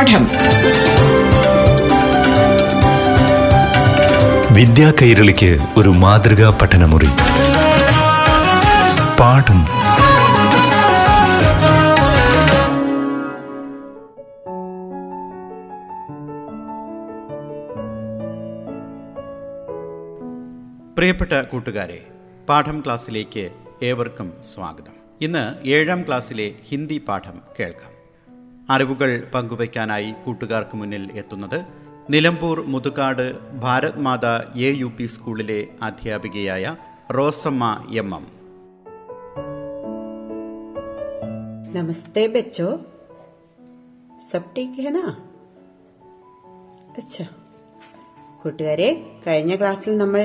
പാഠം. വിദ്യാ കൈരളിക്ക് ഒരു മാതൃകാ പഠനമുറി. പാഠം. പ്രിയപ്പെട്ട കൂട്ടുകാരെ പാഠം ക്ലാസ്സിലേക്ക് ഏവർക്കും സ്വാഗതം. ഇന്ന് ഏഴാം ക്ലാസ്സിലെ ഹിന്ദി പാഠം കേൾക്കാം. അറിവുകൾ പങ്കുവയ്ക്കാനായി കൂട്ടുകാർക്ക് മുന്നിൽ എത്തുന്നത് Nilambur Muthukad Bharat Mata A U P സ്കൂളിലെ അധ്യാപികയായ റോസമ്മ എം എം नमस्ते बच्चों सब ठीक है ना अच्छा കൂട്ടുകാരെ കഴിഞ്ഞ ക്ലാസ്സിൽ നമ്മൾ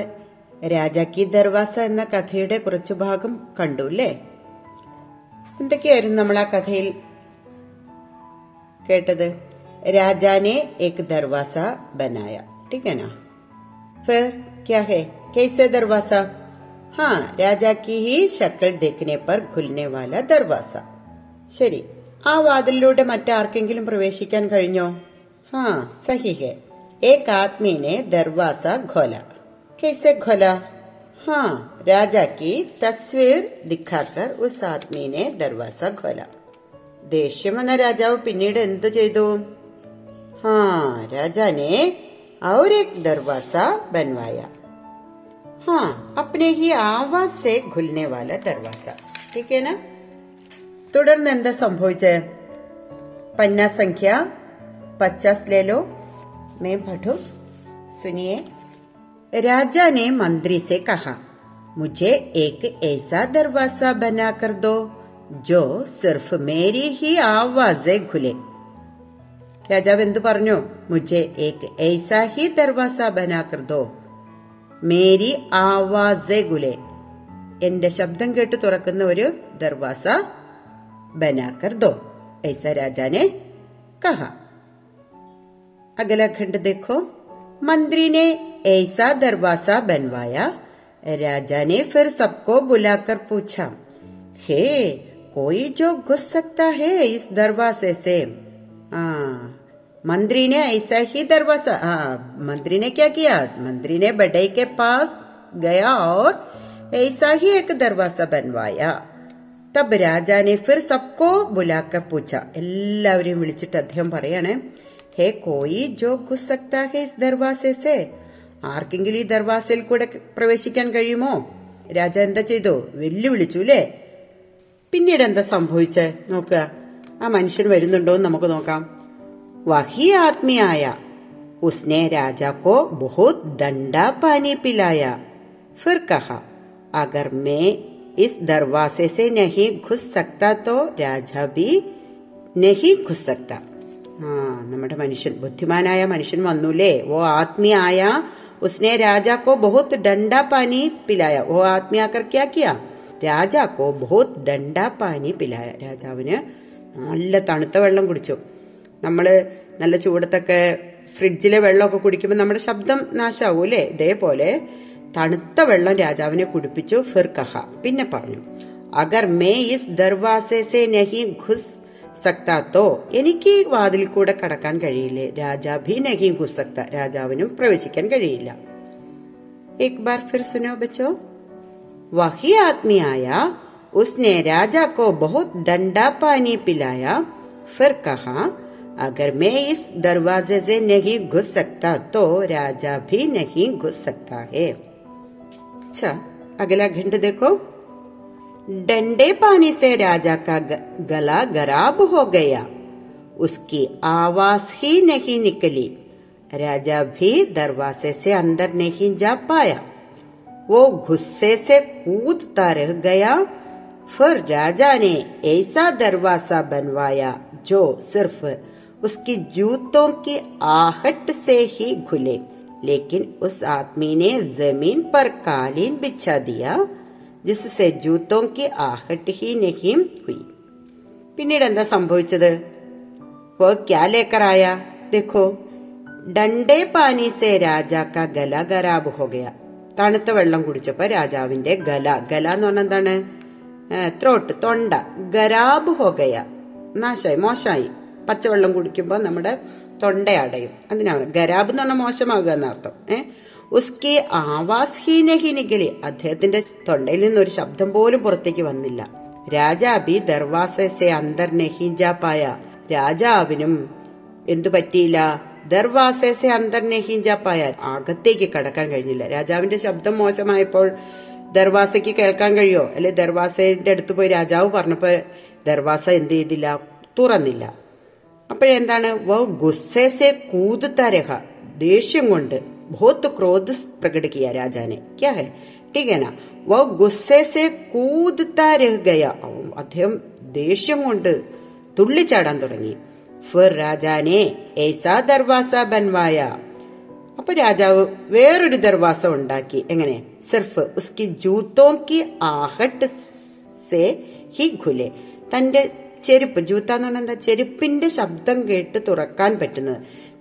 രാജാക്കി ദർവാസ എന്ന കഥയുടെ കുറച്ചു ഭാഗം കണ്ടു അല്ലേ എന്തൊക്കെയായിരുന്നു നമ്മൾ ആ കഥയിൽ കേട്ടത് രാജാനെ एक दरवाजा बनाया ठीक है ना फिर क्या है कैसे दरवाजा हाँ राजा की ही शक्ल देखने पर खुलने वाला दरवाजा ശരി ആ വാതിലിലൂടെ മറ്റാർക്കെങ്കിലും പ്രവേശിക്കാൻ കഴിഞ്ഞോ ഹാ സഹി ഹെ एक आदमी ने दरवाजा खोला कैसे खोला हाँ राजा की तस्वीर दिखाकर उस आदमी ने दरवाजा खोला ദേഷ്യം വന്ന രാജാവ് പിന്നീട് എന്തു ചെയ്തു ഹാ രാജാനെ और एक दरवाजा बनवाया हाँ अपने ही आवाज से खुलने वाला दरवाजा ठीक है ना തുടർന്ന് എന്താ സംഭവിച്ചത് പന്ന സംഖ്യ പച്ചാസ് ലേലോ मैं पढ़ू सुनिए राजा ने मंत्री से कहा मुझे एक ऐसा दरवाजा बना कर दो ജോ സിർഫ് മേരി ഹി ആവാസെ ഖുലെ. രാജാവ് എന്തു പറഞ്ഞു? മുജെ ഏക് ഏസാ ഹി ദർവാസ ബനാക്കർ മേരി ആവാസെ ഗുലെ എന്റെ ശബ്ദം കേട്ട് തുറക്കുന്ന ഒരു ദർവാസ ബനാക്കർ ദോ ऐसा राजा ने कहा अगला മന്ത്രിനെ देखो ദർവാസ ബൻവായ രാജാനെ ഫിർ സബ്കോ राजा ने ഹേ कोई जो घुस सकता है इस दरवाजे से हाँ मंत्री ने ऐसा ही दरवाजा हाँ मंत्री ने क्या किया मंत्री ने बड़े के पास गया और ऐसा ही एक दरवाजा बनवाया തബ് രാജാനെ ഫിർ സബ്കോ ബുലാക്കർ പൂച്ച എല്ലാവരെയും വിളിച്ചിട്ട് അദ്ദേഹം പറയാണ് ഹേ കോയി ജോ ഘുസ് സക്താ ഹേ ഇസ് ദർവാസെ സെ ആർക്കെങ്കിലും ഈ ദർവാസയിൽ കൂടെ പ്രവേശിക്കാൻ കഴിയുമോ രാജ എന്താ ചെയ്തു വെല്ലുവിളിച്ചു അല്ലേ പിന്നീട് എന്താ സംഭവിച്ചേ നോക്കുക ആ മനുഷ്യൻ വരുന്നുണ്ടോ എന്ന് നമുക്ക് നോക്കാം വഹി ആത്മീയായ ഉസ്നെ രാജാ കോ ബഹുത് ഡണ്ടാ പാനി പിലായ ഫിർ കഹ അഗർ മേ इस दरवाजे से नहीं घुस सकता तो രാജാ ബി നഹി ഘുസ് സക്ത ആ നമ്മുടെ മനുഷ്യൻ ബുദ്ധിമാനായ മനുഷ്യൻ വന്നൂലേ ഓ ആത്മീയായ ഉസ്നെ രാജാ കോ ബഹുത് ഡണ്ടാ പാനി പിലായ ഓ ആത്മീയാക്കർ ക്യാ കിയ രാജാ കോ ബഹുത് ഡണ്ടാ പാനി പിലായ രാജാവിന് നല്ല തണുത്ത വെള്ളം കുടിച്ചു നമ്മള് നല്ല ചൂടത്തൊക്കെ ഫ്രിഡ്ജിലെ വെള്ളമൊക്കെ കുടിക്കുമ്പോൾ നമ്മുടെ ശബ്ദം നാശാവൂലേ ഇതേപോലെ തണുത്ത വെള്ളം രാജാവിനെ കുടിപ്പിച്ചു ഫിർ കഹ പിന്നെ പറഞ്ഞു അഗർ മേ ഇസ് ദർവാസെ സെ നഹി ഘുസ് സക്താ തോ എനിക്ക് ഈ വാതിൽ കൂടെ കടക്കാൻ കഴിയില്ലേ രാജാ ഭി നഹി ഘുസ് സക്ത രാജാവിനും പ്രവേശിക്കാൻ കഴിയില്ല एक बार फिर सुनो बच्चों वही आदमी आया, उसने राजा को बहुत डंडा पानी पिलाया। फिर कहा, अगर मैं इस दरवाजे से नहीं घुस सकता तो राजा भी नहीं घुस सकता है। अच्छा अगला घंट देखो। डंडे पानी से राजा का गला गराब हो गया। उसकी आवाज़ ही नहीं निकली। राजा भी दरवाजे से अंदर नहीं जा पाया। वो गुस्से से कूदता रह गया फिर राजा ने ऐसा दरवाजा बनवाया जो सिर्फ उसकी जूतों की आहट से ही खुले लेकिन उस आदमी ने जमीन पर कालीन बिछा दिया जिससे जूतों की आहट ही नहीं हुई പിന്നീട് എന്താ സംഭവിച്ചത് वो क्या लेकर आया देखो ഡണ്ടേ പാനി സെ രാജാ കാ ഗല ഗരാബ് ഹോ ഗയ തണുത്ത വെള്ളം കുടിച്ചപ്പോ രാജാവിന്റെ ഗല. ഗല എന്ന് പറഞ്ഞാൽ എന്താണ്? ത്രോട്ട് തൊണ്ട. ഗരാബ് ഹൊഗയ. ഗയ നാശായി മോശമായി പച്ചവെള്ളം കുടിക്കുമ്പോൾ നമ്മുടെ തൊണ്ട അടയും. അതിനാണ് ഗരാബ് എന്ന് പറഞ്ഞാൽ മോശമാകുക എന്നർത്ഥം ഏഹ് ഉസ്കി ആവാസ് ഹീനഹി നികലി അദ്ദേഹത്തിന്റെ തൊണ്ടയിൽ നിന്ന് ഒരു ശബ്ദം പോലും പുറത്തേക്ക് വന്നില്ല. രാജാബി ദർവാസെ അന്തർ നെഹിഞ്ചാപ്പായ രാജാവിനും എന്തു പറ്റിയില്ല? ദർവാസെ അന്തർ നെഹിഞ്ചാപ്പായ അകത്തേക്ക് കടക്കാൻ കഴിഞ്ഞില്ല രാജാവിന്റെ ശബ്ദം മോശമായപ്പോൾ ദർവാസയ്ക്ക് കേൾക്കാൻ കഴിയോ അല്ലെ ദർവാസയുടെ അടുത്ത് പോയി രാജാവ് പറഞ്ഞപ്പോ ദർവാസ എന്ത് ചെയ്തില്ല തുറന്നില്ല അപ്പോഴെന്താണ് വ ഗുസ്സേസെ കൂതുത്തരഹ ദേഷ്യം കൊണ്ട് ബഹുത്ത് ക്രോധ പ്രകടിക്കിയ രാജാനെ ക്യാ ഹെ ठीक है ना വ ഗുസ്സേസെ കൂതുത്താ രഹ ഗയ അദ്ദേഹം ദേഷ്യം കൊണ്ട് തുള്ളിച്ചാടാൻ തുടങ്ങി രാജാനെ ഏസാ ദർവാസ ബൻവായ. അപ്പൊ രാജാവ് വേറൊരു ദർവാസ ഉണ്ടാക്കി. എങ്ങനെ? സിർഫ് ഉസ്കി ജൂത്തോ ആഹട്ട് സേ ഹി ഖുലെ. തന്റെ ചെരുപ്പ് ജൂത്ത എന്ന് പറഞ്ഞാൽ എന്താ? ചെരുപ്പിന്റെ ശബ്ദം കേട്ട് തുറക്കാൻ പറ്റുന്നത്.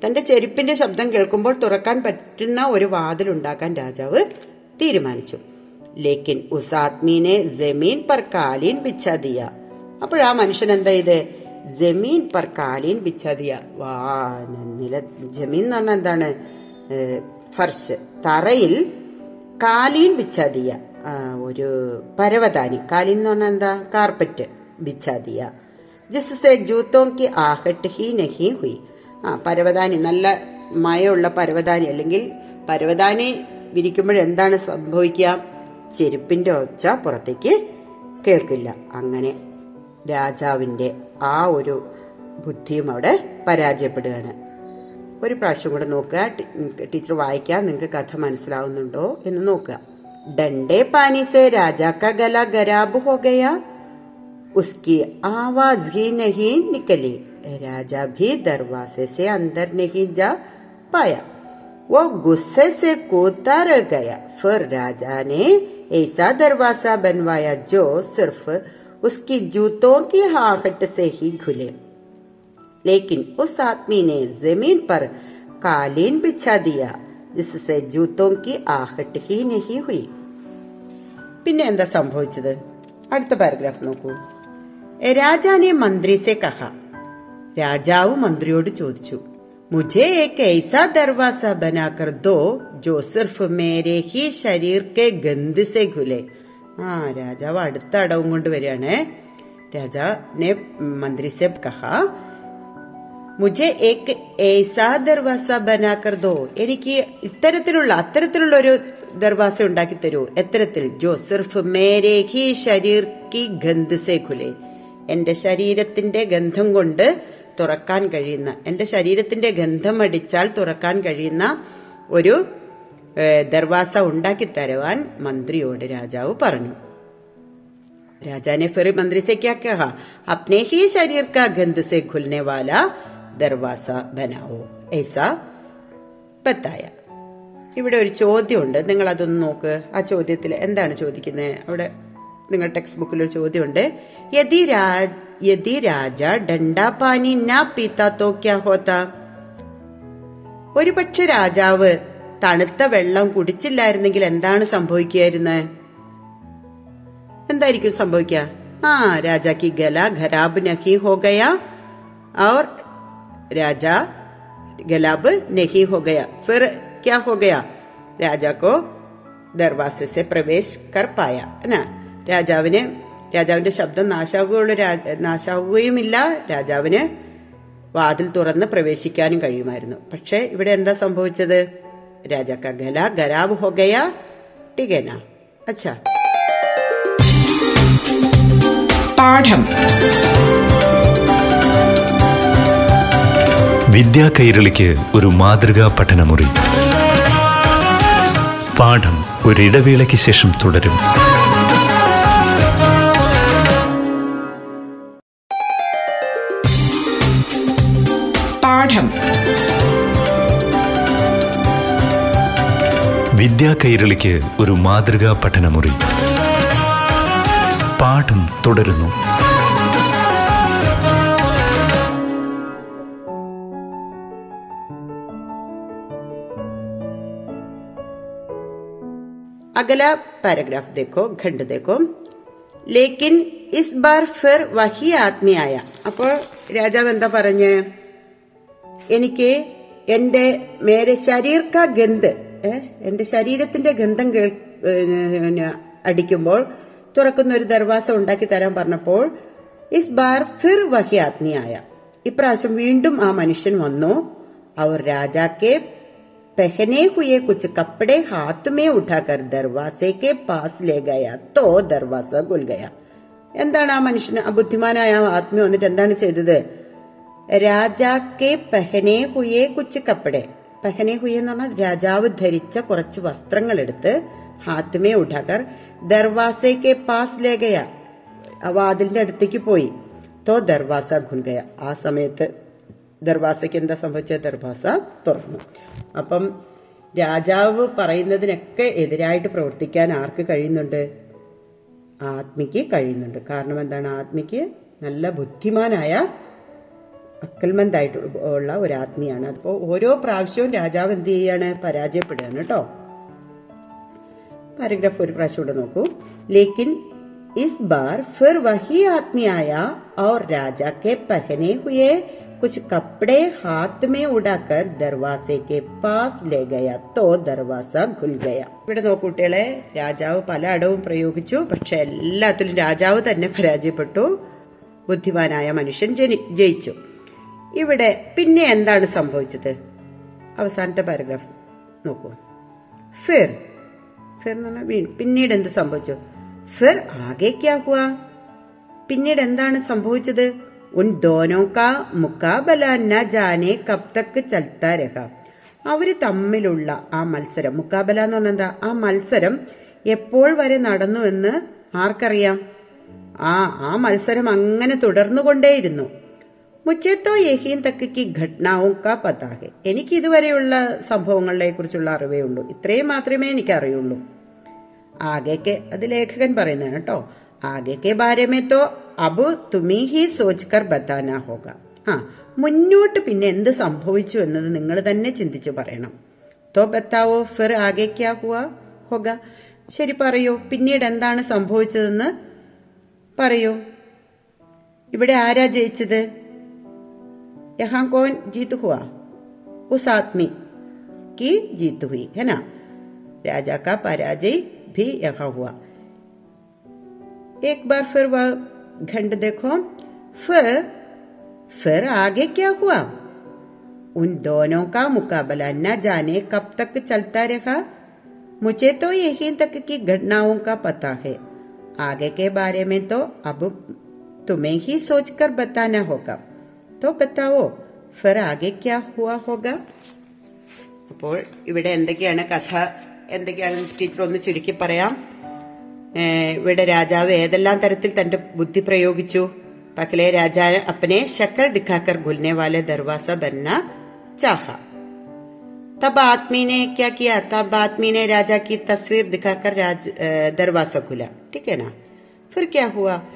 തന്റെ ചെരുപ്പിന്റെ ശബ്ദം കേൾക്കുമ്പോൾ തുറക്കാൻ പറ്റുന്ന ഒരു വാതിൽ ഉണ്ടാക്കാൻ രാജാവ് തീരുമാനിച്ചു. ലേക്കിൻ ഉസാത്മീനെ ജമീൻ പർ കാലീൻ ബിച്ചാദിയ. അപ്പോഴാ മനുഷ്യൻ എന്താ ഇത് ജമീൻ പർ കാലീൻ ബിച്ചാ ദിയ വാ നില ജമീൻ എന്ന് പറഞ്ഞാൽ എന്താണ്? ഫർഷ്. തറയിൽ കാലീൻ ബിച്ചാതിയ ഒരു പരവതാനി. കാലീൻ എന്ന് പറഞ്ഞാൽ എന്താ? കാർപ്പറ്റ് ബിച്ചാതിയ പരവതാനി. നല്ല മയമുള്ള പരവതാനി. അല്ലെങ്കിൽ പരവതാനി വിരിക്കുമ്പോൾ എന്താണ് സംഭവിക്കുക? ചെരുപ്പിന്റെ ഒച്ച പുറത്തേക്ക് കേൾക്കില്ല. അങ്ങനെ രാജാവിന്റെ ആ ഒരു ബുദ്ധിയും അവിടെ പരാജയപ്പെടുകയാണ് ഒരു പ്രാവശ്യം കൂടെ നോക്കുക ടി- ടീച്ചർ വായിക്കുക നിങ്ങൾക്ക് കഥ മനസ്സിലാവുന്നുണ്ടോ എന്ന് നോക്കുക ഡണ്ടേ പാനി സെ രാജാ കാ ഗല ഗരാബ് ഹോ ഗയാ उसकी आवाज ही नहीं निकली राजा भी दरवाजे से अंदर नहीं जा पाया वो गुस्से से कूदता रह गया फिर राजा ने ऐसा दरवाजा बनवाया जो सिर्फ उसकी जूतों की हाहट से ही घुले। लेकिन उस आदमी ने ज़मीन पर कालीन बिछा दिया, जिससे जूतों की आहट ही नहीं हुई। പിന്നെ എന്താ സംഭവിച്ചത്? അടുത്ത പാരഗ്രാഫ് നോക്കൂ. രാജാനെ മന്ത്രി സെ കഹ. രാജാവ് മന്ത്രിയോട് ചോദിച്ചു मुझे एक ऐसा दरवाज़ा बनाकर दो जो सिर्फ़ मेरे ही शरीर के गंध से घुले ആ രാജാവ് അടുത്ത അടവും കൊണ്ട് വരികയാണ്. രാജാ നെ മന്ത്രി സെബ് കഹ. മുജെ ഏക്ക് ഏസാ ദർവാസ ബനാക്കർ ദോ എനിക്ക് ഇത്തരത്തിലുള്ള അത്തരത്തിലുള്ള ഒരു ദർവാസ ഉണ്ടാക്കി തരൂ. എത്തരത്തിൽ ജോ സിർഫ് മേരേ ഹി ശരീർ കി ഗന്ധ് സേ എന്റെ ശരീരത്തിന്റെ ഗന്ധം കൊണ്ട് തുറക്കാൻ കഴിയുന്ന എന്റെ ശരീരത്തിന്റെ ഗന്ധം അടിച്ചാൽ തുറക്കാൻ കഴിയുന്ന ഒരു ദർവാസ ഉണ്ടാക്കി തരുവാൻ മന്ത്രിയോട് രാജാവ് പറഞ്ഞു राजा ने फिर मंत्री से क्या कहा अपने ही शरीर का गंध से खुलने वाला दरवाजा बनाओ ऐसा बताया ഇവിടെ ഒരു ചോദ്യമുണ്ട് നിങ്ങൾ അതൊന്ന് നോക്ക് ആ ചോദ്യത്തിൽ എന്താണ് ചോദിക്കുന്നത് അവിടെ നിങ്ങൾ ടെക്സ്റ്റ് ബുക്കിൽ ഒരു ചോദ്യമുണ്ട് യദി രാ- യദി രാജ ഡണ്ടാ പാനി നാ പീത്ത തോ ക്യാ ഹോത്ത ഒരുപക്ഷെ രാജാവ് തണുത്ത വെള്ളം കുടിച്ചില്ലായിരുന്നെങ്കിൽ എന്താണ് സംഭവിക്കുകയായിരുന്നത് എന്തായിരിക്കും സംഭവിക്കുക ആ രാജാ की गला खराब नहीं हो गया और राजा गलाब नहीं हो गया फिर क्या हो गया राजा को ദർവാസ से പ്രവേശ് കർ പായ എന്നാ രാജാവിന് രാജാവിന്റെ ശബ്ദം നാശാവുകയുള്ള രാ- നാശാവുകയുമില്ല രാജാവിന് വാതിൽ തുറന്ന് പ്രവേശിക്കാനും കഴിയുമായിരുന്നു പക്ഷെ ഇവിടെ എന്താ സംഭവിച്ചത് രാജാക്ക गया ठीक है ना अच्छा പാഠം. വിദ്യാ കൈരളിക്ക് ഒരു മാതൃകാ പഠനമുറി. പാഠം ഒരിടവേളയ്ക്ക് ശേഷം തുടരും. പാഠം. വിദ്യാ കൈരളിക്ക് ഒരു മാതൃകാ പഠനമുറി പാഠം തുടരുന്നു अगला पैराग्राफ देखो खंड देखो लेकिन इस बार फिर वही आदमी आया അപ്പോൾ രാജാവ് എന്താ പറഞ്ഞ് എനിക്ക് എന്റെ മേരെ ശരീർ കാ ഗന്ധ് ഏ, എന്റെ ശരീരത്തിന്റെ ഗന്ധം കേൾ അടിക്കുമ്പോൾ തുറക്കുന്ന ഒരു ദർവാസ ഉണ്ടാക്കി തരാൻ പറഞ്ഞപ്പോൾ ഇസ് ബാർ ഫിർ വഹി ആത്മീയായ. ഇപ്രാവശ്യം വീണ്ടും ആ മനുഷ്യൻ വന്നു. അവർ രാജാക്കെ പെഹനേ ഹുയെ കുച്ച് കപ്പടെ ഹാത്തുമേ ഉഠാക്കർ ദർവാസേക്ക് പാസ് ലേ ഗയ തോ ദർവാസ ഗുൽഗയ എന്താണ് ആ മനുഷ്യൻ ആ ബുദ്ധിമാനായ ആത്മീയ വന്നിട്ട് എന്താണ് ചെയ്തത്? രാജാക്കെ പെഹനേ ഹുയെ കുച്ച് കപ്പടെ പെഹനെ എന്ന് പറഞ്ഞാൽ രാജാവ് ധരിച്ച കുറച്ച് വസ്ത്രങ്ങൾ എടുത്ത് ഹാത്തുമേ ഉടകർ ദർവാസയ്ക്ക് പാസ് ലേഖയ വാതിലിന്റെ അടുത്തേക്ക് പോയി. തോ ദർവാസ ഖുൻഗയ. ആ സമയത്ത് ദർവാസയ്ക്ക് എന്താ സംഭവിച്ചത്? ദർവാസ തുറന്നു. അപ്പം രാജാവ് പറയുന്നതിനൊക്കെ എതിരായിട്ട് പ്രവർത്തിക്കാൻ ആർക്ക് കഴിയുന്നുണ്ട്? ആത്മിക്ക് കഴിയുന്നുണ്ട്. കാരണം എന്താണ്? ആത്മിക്ക് നല്ല ബുദ്ധിമാനായ അക്കൽമന്തായിട്ട് ഉള്ള ഒരു ആത്മിയാണ് അപ്പോൾ ഓരോ പ്രാവശ്യവും രാജാവ് എന്ത് ചെയ്യാണ് പരാജയപ്പെടുകയാണ് കേട്ടോ പാരഗ്രാഫ് ഒരു പ്രാവശ്യം കൂടെ നോക്കൂ ലേക്കിൻ इस बार फिर वही आदमी आया और राजा के पहने हुए कुछ कपड़े हाथ में उड़ाकर दरवाजे के पास ले गया तो ദർവാസ ഖുൽ ഗയ ഇവിടെ നോക്കൂ കുട്ടികളെ രാജാവ് പല അടവും പ്രയോഗിച്ചു പക്ഷെ എല്ലാത്തിലും രാജാവ് തന്നെ പരാജയപ്പെട്ടു ബുദ്ധിമാനായ മനുഷ്യൻ ജനി ജയിച്ചു ഇവിടെ പിന്നെ എന്താണ് സംഭവിച്ചത്? അവസാനത്തെ പാരഗ്രാഫ് നോക്കൂ. ഫിർ. ഫിർ എന്ന് പറഞ്ഞാൽ പിന്നീട് എന്ത് സംഭവിച്ചു? ഫിർ ആകെ പിന്നീട് എന്താണ് സംഭവിച്ചത്? ഉൻ ദോനോ മുക്കാബല ന ജാനെ കബ് തക്ക് ചൽത്താ തമ്മിലുള്ള ആ മത്സരം മുക്കാബല എന്ന് പറഞ്ഞാൽ എന്താ? ആ മത്സരം എപ്പോൾ വരെ നടന്നു എന്ന് ആർക്കറിയാം? ആ ആ മത്സരം അങ്ങനെ തുടർന്നുകൊണ്ടേയിരുന്നു. മുച്ചേത്തോ യഹീൻ തക്കയ്ക്ക് ഘട്നാവും കാ പതാഹെ. എനിക്ക് ഇതുവരെയുള്ള സംഭവങ്ങളെ കുറിച്ചുള്ള അറിവേ ഉള്ളൂ. ഇത്രയും മാത്രമേ എനിക്ക് അറിയുള്ളൂ ആകെക്കെ അത് ലേഖകൻ പറയുന്നതാണ് കേട്ടോ. ആകെക്കെ ബാരമേ തോ അബ് തുമി ഹി സോച്ച്കർ ബത്താനാ ഹോക ആ മുന്നോട്ട് പിന്നെ എന്ത് സംഭവിച്ചു എന്നത് നിങ്ങൾ തന്നെ ചിന്തിച്ചു പറയണം. തോ ബത്താവോ ഫിർ ആകെക്കാ ഹുവ ഹോക ശരി പറയൂ പിന്നീട് എന്താണ് സംഭവിച്ചതെന്ന് പറയൂ. ഇവിടെ ആരാ ജയിച്ചത്? यहाँ कौन जीत हुआ? उस आदमी की जीत हुई, है ना? राजा का पराजय भी यहाँ हुआ। एक बार फिर वह घंट देखो। फिर फिर आगे क्या हुआ? उन दोनों का मुकाबला न जाने कब तक चलता रहा। मुझे तो यही तक की घटनाओं का पता है। आगे के बारे में तो अब तुम्हें ही सोचकर बताना होगा। तो बताओ फिर आगे क्या हुआ होगा അപ്പോൾ ഇവിടെ എന്തൊക്കെയാണ് കഥ എന്തൊക്കെയാണ് ടീച്ചർ ഒന്ന് ചുരുക്കി പറയാം ഏഹ് ഇവിടെ രാജാവ് ഏതെല്ലാം തരത്തിൽ തന്റെ ബുദ്ധി പ്രയോഗിച്ചു പകലെ രാജാ അപ്പനെ ശക്കൽ ദിഖാക്കർ ഗുൽനെ വാലെ ദർവാസ ബന്ന ചാഹ तब आदमी ने क्या किया तब आदमी ने राजा की तस्वीर दिखाकर राज अ, दरवाजा खुला ठीक है ना फिर क्या हुआ अ,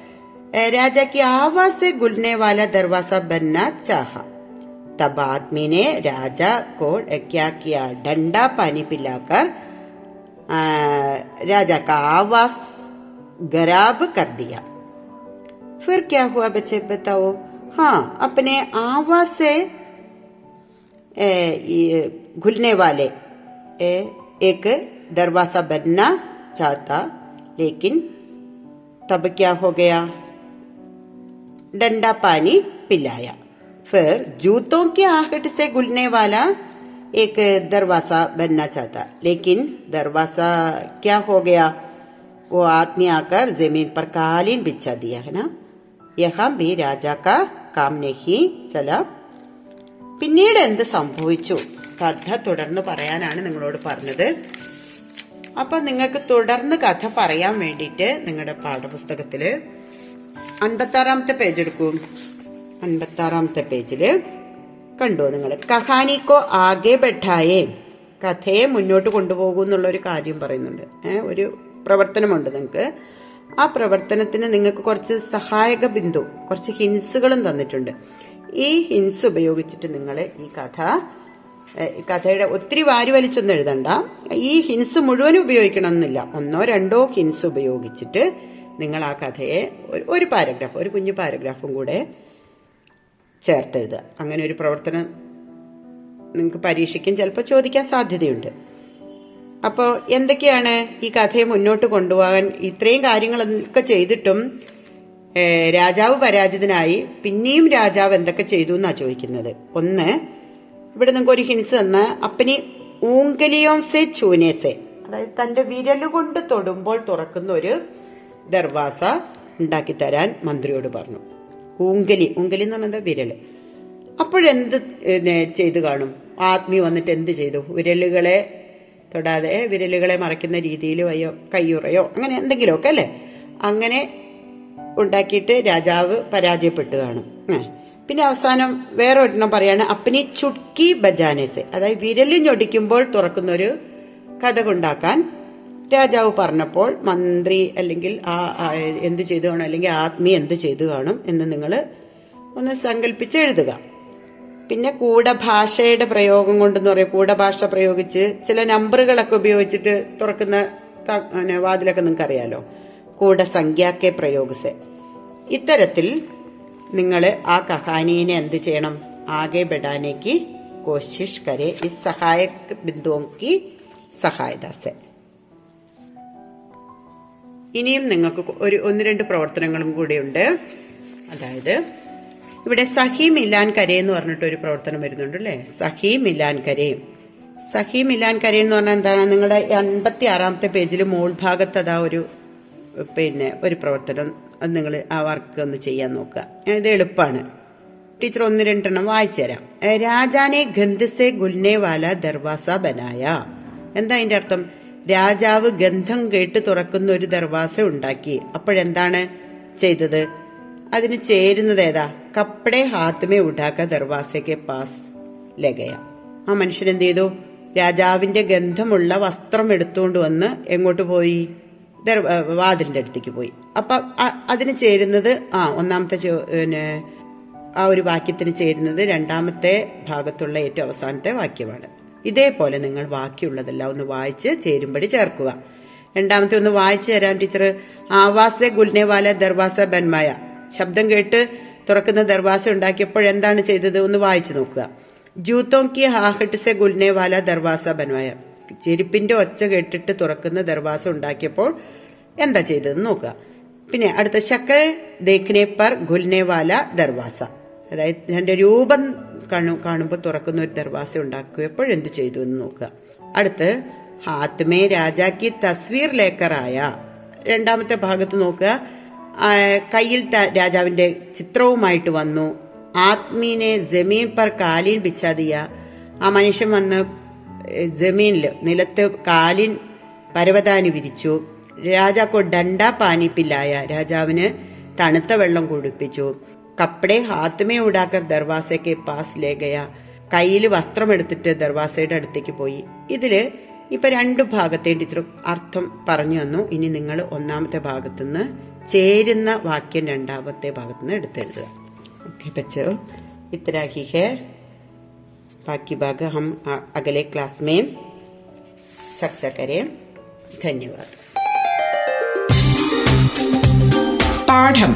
राजा की आवाज़ से गुलने वाला दरवाज़ा बनना चाहा। तब आदमी ने राजा को क्या किया? डंडा पानी पिलाकर राजा का आवाज़ गराब कर दिया। फिर क्या हुआ बच्चे बताओ? हाँ अपने आवाज़ से घुलने वाले ए, एक दरवाज़ा बनना चाहता लेकिन तब क्या हो गया? डंडा पानी पिलाया फिर जूतों की आहट से घुलने वाला एक दरवाजा बनना चाहता लेकिन दरवाजा क्या हो गया वो आदमी आकर जमीन पर कालीन बिछा दिया है ना यहाँ भी राजा का काम नहीं चला പിന്നീട് എന്ത് സംഭവിച്ചു കഥ തുടർന്ന് പറയാനാണ് നിങ്ങളോട് പറഞ്ഞത് അപ്പൊ നിങ്ങൾക്ക് തുടർന്ന് കഥ പറയാൻ വേണ്ടിയിട്ട് നിങ്ങളുടെ പാഠപുസ്തകത്തില് അൻപത്താറാമത്തെ പേജ് എടുക്കൂ. അൻപത്താറാമത്തെ പേജിൽ കണ്ടോ നിങ്ങൾ കഹാനിക്കോ ആകെ ബെഠായേ. കഥയെ മുന്നോട്ട് കൊണ്ടുപോകൂ എന്നുള്ള ഒരു കാര്യം പറയുന്നുണ്ട്. ഒരു പ്രവർത്തനമുണ്ട് നിങ്ങൾക്ക് ആ പ്രവർത്തനത്തിന് നിങ്ങൾക്ക് കുറച്ച് സഹായക ബിന്ദു കുറച്ച് ഹിൻസുകളും തന്നിട്ടുണ്ട്. ഈ ഹിൻസ് ഉപയോഗിച്ചിട്ട് നിങ്ങൾ ഈ കഥ കഥയുടെ ഒത്തിരി വാരി വലിച്ചൊന്നും എഴുതണ്ട. ഈ ഹിൻസ് മുഴുവനും ഉപയോഗിക്കണമെന്നില്ല. ഒന്നോ രണ്ടോ ഹിൻസ് ഉപയോഗിച്ചിട്ട് നിങ്ങൾ ആ കഥയെ ഒരു- പാരഗ്രാഫ് ഒരു കുഞ്ഞു പാരഗ്രാഫും കൂടെ ചേർത്തെഴുതുക. അങ്ങനെ ഒരു പ്രവർത്തനം നിങ്ങൾക്ക് പരീക്ഷയ്ക്കും ചിലപ്പോൾ ചോദിക്കാൻ സാധ്യതയുണ്ട്. അപ്പോൾ എന്തൊക്കെയാണ് ഈ കഥയെ മുന്നോട്ട് കൊണ്ടുപോകാൻ ഇത്രയും കാര്യങ്ങളൊക്കെ ചെയ്തിട്ടും രാജാവ് പരാജിതനായി പിന്നെയും രാജാവ് എന്തൊക്കെ ചെയ്തു എന്നാ ചോദിക്കുന്നത്? ഒന്ന് ഇവിടെ നിങ്ങൾക്ക് ഒരു ഹിൻസ് തന്ന അപ്പനി ഊങ്കലിയോംസെ ചൂനേസെ അതായത് തന്റെ വിരലുകൊണ്ട് തൊടുമ്പോൾ തുറക്കുന്ന ഒരു ദർവാസ ഉണ്ടാക്കി തരാൻ മന്ത്രിയോട് പറഞ്ഞു. ഉങ്കലി ഉങ്കലി എന്ന് പറഞ്ഞത് വിരൽ. അപ്പോഴെന്ത് ചെയ്തു കാണും? ആത്മി വന്നിട്ട് എന്ത് ചെയ്തു? വിരലുകളെ തൊടാതെ വിരലുകളെ മറയ്ക്കുന്ന രീതിയിൽ വയ്യോ കയ്യുറയോ അങ്ങനെ എന്തെങ്കിലുമൊക്കെ അല്ലേ? അങ്ങനെ ഉണ്ടാക്കിയിട്ട് രാജാവ് പരാജയപ്പെട്ടു കാണും. പിന്നെ അവസാനം വേറെ ഒരെണ്ണം പറയാണ് അപ്പനി ചുട്ടി ബജാനേസ്. അതായത് വിരലിഞ്ഞൊടിക്കുമ്പോൾ തുറക്കുന്ന ഒരു കഥ ഉണ്ടാക്കാൻ രാജാവ് പറഞ്ഞപ്പോൾ മന്ത്രി അല്ലെങ്കിൽ ആ എന്ത് ചെയ്തു കാണും അല്ലെങ്കിൽ ആത്മീയ എന്ത് ചെയ്തു കാണും എന്ന് നിങ്ങൾ ഒന്ന് സങ്കല്പിച്ച് എഴുതുക. പിന്നെ കൂടഭാഷയുടെ പ്രയോഗം കൊണ്ടെന്ന് പറയും. കൂടഭാഷ പ്രയോഗിച്ച് ചില നമ്പറുകളൊക്കെ ഉപയോഗിച്ചിട്ട് തുറക്കുന്ന വാതിലൊക്കെ നിങ്ങൾക്ക് അറിയാലോ കൂടസംഖ്യാക്കെ പ്രയോഗിച്ച് ഇത്തരത്തിൽ നിങ്ങൾ ആ കഹാനീനെ എന്ത് ചെയ്യണം? ആകെ ബെഡാനേക്ക് കോശിഷ് കരെ ഈ സഹായ ബിന്ദുക്കി സഹായദാസേ. ഇനിയും നിങ്ങൾക്ക് ഒരു ഒന്ന് രണ്ട് പ്രവർത്തനങ്ങളും കൂടിയുണ്ട്. അതായത് ഇവിടെ സഹി മിലാൻ കരേ എന്ന് പറഞ്ഞിട്ട് ഒരു പ്രവർത്തനം വരുന്നുണ്ട് അല്ലേ സഹി മിലാൻ കരയും സഹി മിലാൻ കര എന്ന് പറഞ്ഞാൽ എന്താണ്? നിങ്ങളുടെ അൻപത്തി ആറാമത്തെ പേജിൽ മോൾ ഭാഗത്ത് അതാ ഒരു പിന്നെ ഒരു പ്രവർത്തനം അത് നിങ്ങൾ ആ വർക്ക് ഒന്ന് ചെയ്യാൻ നോക്കുക. ഇത് എളുപ്പമാണ് ടീച്ചർ ഒന്ന് രണ്ടെണ്ണം വായിച്ചു തരാം. രാജാനെ ഗന്ധസെ ഗുൽനെ വാല ദർവാസ ബനായ. എന്താ അതിന്റെ അർത്ഥം? രാജാവ് ഗന്ധം കേട്ട് തുറക്കുന്ന ഒരു ദർവാസ ഉണ്ടാക്കി. അപ്പോഴെന്താണ് ചെയ്തത്? അതിന് ചേരുന്നത് ഏതാ കപ്പടെ ഹാത്തുമേ ഉണ്ടാക്ക ദർവാസയ്ക്ക് പാസ് ലഗയ. ആ മനുഷ്യൻ എന്ത് ചെയ്തു രാജാവിന്റെ ഗന്ധമുള്ള വസ്ത്രം എടുത്തുകൊണ്ട് വന്ന് എങ്ങോട്ട് പോയി? വാതിലിന്റെ അടുത്തേക്ക് പോയി. അപ്പൊ അതിന് ചേരുന്നത് ആ ഒന്നാമത്തെ ആ ഒരു വാക്യത്തിന് ചേരുന്നത് രണ്ടാമത്തെ ഭാഗത്തുള്ള ഏറ്റവും അവസാനത്തെ വാക്യമാണ്. ഇതേപോലെ നിങ്ങൾ ബാക്കിയുള്ളതെല്ലാം ഒന്ന് വായിച്ച് ചേരുമ്പടി ചേർക്കുക. രണ്ടാമത്തെ ഒന്ന് വായിച്ചു തരാൻ ടീച്ചർ ആവാസെ ഗുൽനെവാല ദർവാസ ബന്മായ ശബ്ദം കേട്ട് തുറക്കുന്ന ദർവാസ ഉണ്ടാക്കിയപ്പോൾ എന്താണ് ചെയ്തത്? ഒന്ന് വായിച്ചു നോക്കുക. ജൂത്തോം കി ഹാഹട്ട് സെ ഗുൽനെവാല ദർവാസ ബന്മായ ചെരുപ്പിന്റെ ഒച്ച കേട്ടിട്ട് തുറക്കുന്ന ദർവാസ ഉണ്ടാക്കിയപ്പോൾ എന്താ ചെയ്തതെന്ന് നോക്കുക. പിന്നെ അടുത്ത ശക്കൽ ദേഖ്നെ പർ ഗുൽനെവാല ദർവാസ. അതായത് എന്റെ രൂപം കാണു കാണുമ്പോൾ തുറക്കുന്ന ഒരു ദർവാസ ഉണ്ടാക്കുക. എപ്പോഴെന്ത് ചെയ്തു എന്ന് നോക്കുക. അടുത്ത് ഹാത്മേ രാജാക്കി തസ്വീർ ലേക്കറായ രണ്ടാമത്തെ ഭാഗത്ത് നോക്കുക. കയ്യിൽ രാജാവിന്റെ ചിത്രവുമായിട്ട് വന്നു. ആത്മീനെ ജമീൻ പർ കാലീൻ ബിച്ചാതിയ ആ മനുഷ്യൻ വന്ന് ജമീനിൽ നിലത്ത് കാലിൻ പരവതാനി വിരിച്ചു. രാജാക്കോ ഡണ്ട പാനിപ്പില്ലായ രാജാവിന് തണുത്ത വെള്ളം കുടിപ്പിച്ചു. കപ്പടെ ഹാത്ത് ഉടാക്കർ ദർവാസയ്ക്ക് പാസ് ലേ ഗയ. കയ്യിൽ വസ്ത്രമെടുത്തിട്ട് ദർവാസയുടെ അടുത്തേക്ക് പോയി. ഇതിൽ ഇപ്പൊ രണ്ടു ഭാഗത്തെയും ടീച്ചർ അർത്ഥം പറഞ്ഞു തന്നു. ഇനി നിങ്ങൾ ഒന്നാമത്തെ ഭാഗത്തു നിന്ന് ചേരുന്ന വാക്യം രണ്ടാമത്തെ ഭാഗത്തു നിന്ന് എടുത്തെഴുതുക ഓക്കെ പച്ചോ? ഇത്ര ഹി ബാക്കി ഭാഗം ഹം അകലെ ക്ലാസ് മേം ചർച്ച കരേം. ധന്യവാദ്. പാഠം.